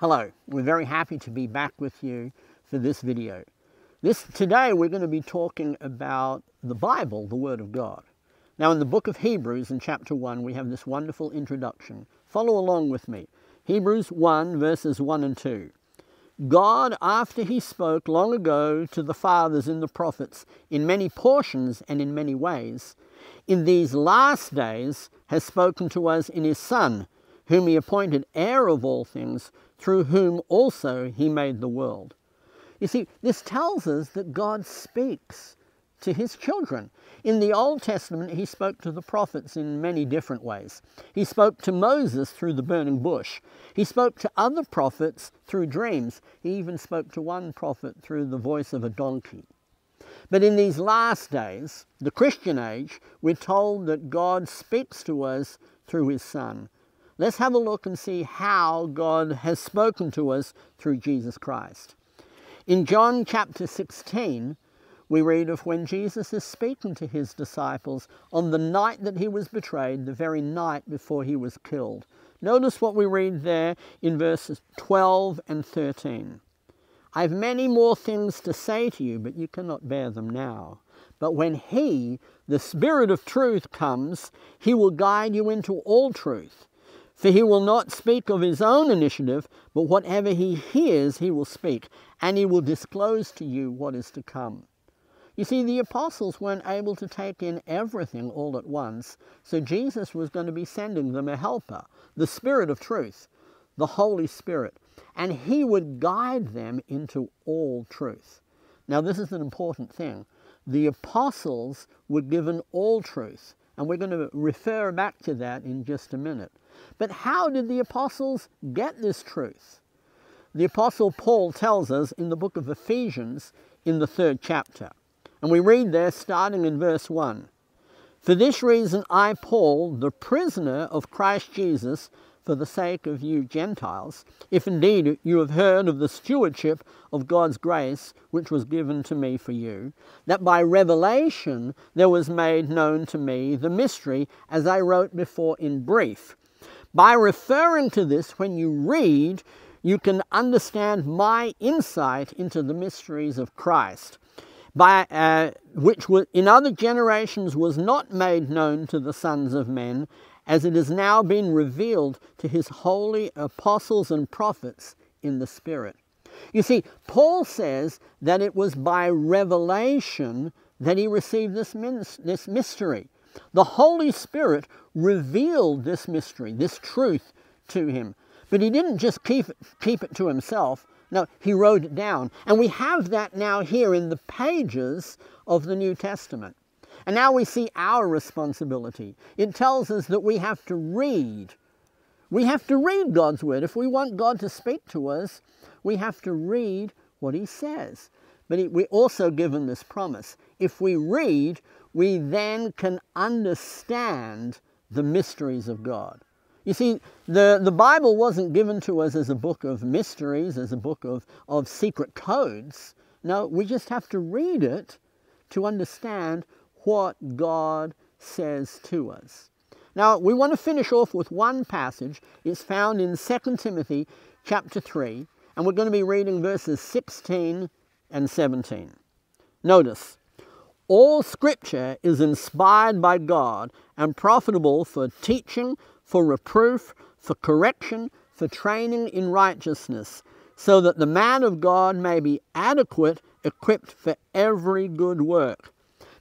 Hello, we're very happy to be back with you for this video. This Today we're going to be talking about the Bible, the Word of God. Now in the book of Hebrews in chapter 1 we have this wonderful introduction. Follow along with me. Hebrews 1 verses 1 and 2. God, after he spoke long ago to the fathers in the prophets in many portions and in many ways, in these last days has spoken to us in his Son, whom he appointed heir of all things, through whom also he made the world. You see, this tells us that God speaks to his children. In the Old Testament, he spoke to the prophets in many different ways. He spoke to Moses through the burning bush. He spoke to other prophets through dreams. He even spoke to one prophet through the voice of a donkey. But in these last days, the Christian age, we're told that God speaks to us through his Son. Let's have a look and see how God has spoken to us through Jesus Christ. In John chapter 16, we read of when Jesus is speaking to his disciples on the night that he was betrayed, the very night before he was killed. Notice what we read there in verses 12 and 13. I have many more things to say to you, but you cannot bear them now. But when He, the Spirit of truth, comes, He will guide you into all truth. For He will not speak of His own initiative, but whatever He hears, He will speak, and He will disclose to you what is to come. You see, the apostles weren't able to take in everything all at once, so Jesus was going to be sending them a helper, the Spirit of truth, the Holy Spirit, and He would guide them into all truth. Now, this is an important thing. The apostles were given all truth, and we're going to refer back to that in just a minute. But how did the apostles get this truth? The apostle Paul tells us in the book of Ephesians in the third chapter. And we read there, starting in verse 1 For this reason, I, Paul, the prisoner of Christ Jesus, for the sake of you Gentiles, if indeed you have heard of the stewardship of God's grace which was given to me for you, that by revelation there was made known to me the mystery, as I wrote before in brief. By referring to this, when you read, you can understand my insight into the mysteries of Christ by, uh, which in other generations was not made known to the sons of men, as it has now been revealed to his holy apostles and prophets in the Spirit. You see, Paul says that it was by revelation that he received this, this mystery. The Holy Spirit revealed this mystery, this truth to him. But he didn't just keep it, keep it to himself. No, he wrote it down. And we have that now here in the pages of the New Testament. And now we see our responsibility. It tells us that we have to read. We have to read God's Word. If we want God to speak to us, we have to read what He says. But we're also given this promise. If we read, we then can understand the mysteries of God. You see, the, the Bible wasn't given to us as a book of mysteries, as a book of, of secret codes. No, we just have to read it to understand what God says to us. Now, we want to finish off with one passage. It's found in 2 Timothy chapter 3, and we're going to be reading verses 16 and 17. Notice, all scripture is inspired by God and profitable for teaching, for reproof, for correction, for training in righteousness, so that the man of God may be adequate, equipped for every good work.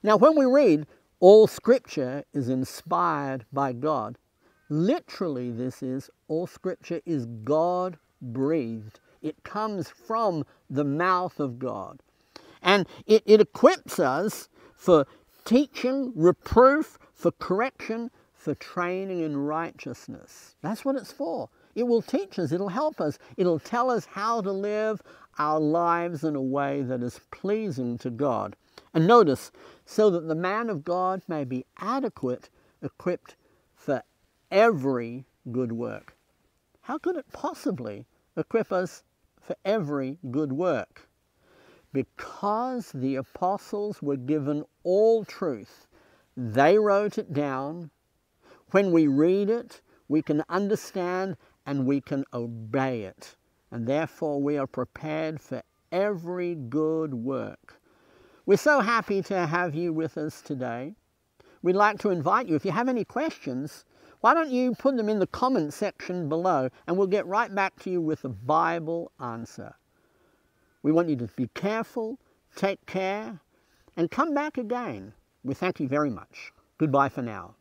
Now, when we read, all scripture is inspired by God, literally, this is, all scripture is God breathed. It comes from the mouth of God. And it, it equips us for teaching, reproof, for correction, for training in righteousness. That's what it's for. It will teach us, it'll help us, it'll tell us how to live our lives in a way that is pleasing to God. And notice, so that the man of God may be adequate, equipped for every good work. How could it possibly equip us for every good work? Because the apostles were given all truth, they wrote it down, when we read it, we can understand and we can obey it. and therefore we are prepared for every good work. We're so happy to have you with us today. We'd like to invite you, if you have any questions, why don't you put them in the comment section below and we'll get right back to you with a Bible answer. We want you to be careful, take care, and come back again. We thank you very much. Goodbye for now.